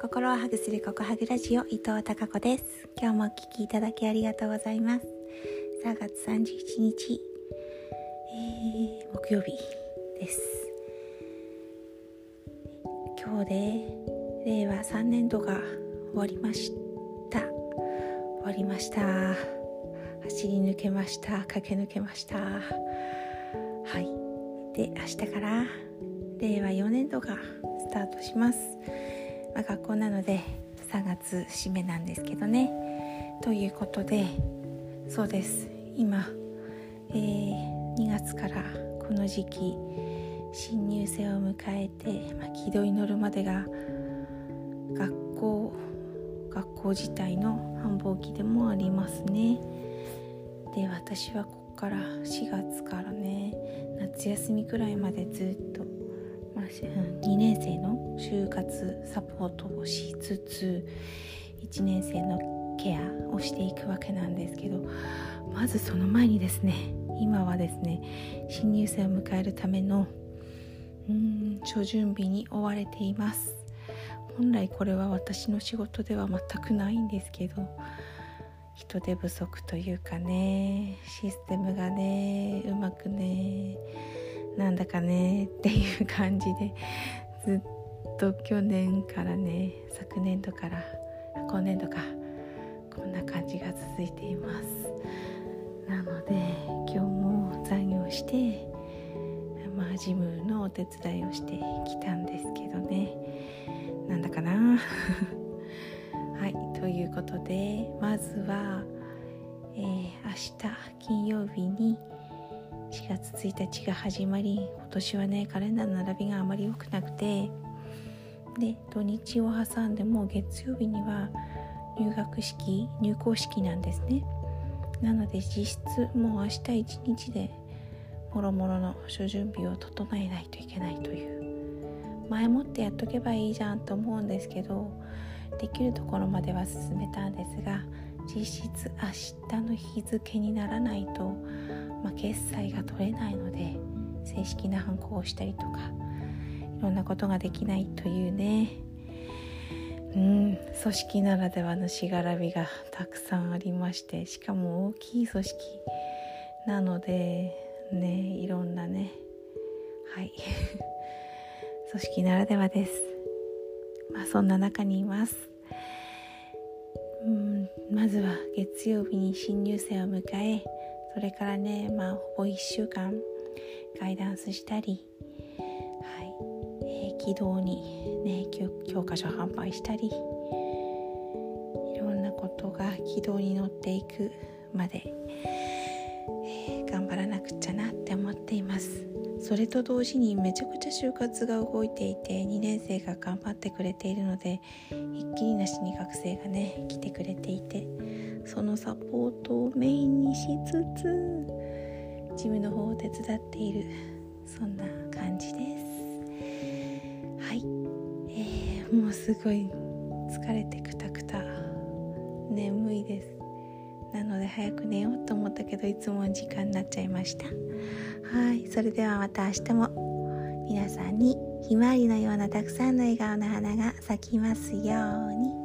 心をハグするココハグラジオ伊藤孝子です。今日もお聞きいただきありがとうございます。3月31日、えー、木曜日です。今日で令和3年度が終わりました。終わりました。走り抜けました。駆け抜けました。はい。で明日から令和4年度がスタートします。まあ、学校なので3月締めなんですけどね。ということでそうです。今、えー、2月からこの時期新入生を迎えて、まあ、軌道に乗るまでが学校学校自体の繁忙期でもありますね。で私はここから4月からね夏休みくらいまでずっと、2年生の就活サポートをしつつ1年生のケアをしていくわけなんですけどまずその前にですね今はですね新入生を迎えるためのうん初準備に追われています。本来これは私の仕事では全くないんですけど人手不足というかねシステムがねうまくねなんだかねっていう感じでずっと去年からね昨年度から今年度かこんな感じが続いています。なので今日も残業してまあジムのお手伝いをしてきたんですけどね。なんだかな。はいということでまずは、えー、明日金曜日に月1日が始まり今年はねカレンダーの並びがあまり良くなくてで土日を挟んでも月曜日には入学式入校式なんですね。なので実質もう明日一日でもろもろの諸準備を整えないといけないという。前もってやっとけばいいじゃんと思うんですけどできるところまでは進めたんですが実質明日の日付にならないとまあ、決済が取れないので正式な犯行をしたりとかいろんなことができないというね。うん組織ならではのしがらみがたくさんありましてしかも大きい組織なのでねいろんなね。はい。組織ならではです。まあそんな中にいます。うんまずは月曜日に新入生を迎えそれからねまあほぼ1週間ガイダンスしたりはい、えー、軌道にね教科書販売したりいろんなことが軌道に乗っていくまで、頑張らなくちゃなって思っています。それと同時にめちゃくちゃ就活が動いていて2年生が頑張ってくれているのでひっきりなしに学生がね来てくれていてそのサポートをメインにしつつジムの方を手伝っているそんな感じです。はい、えー、もうすごい疲れてくたくた。眠いです。なので早く寝ようと思ったけどいつも時間になっちゃいました。はいそれではまた明日も皆さんにひまわりのようなたくさんの笑顔の花が咲きますように。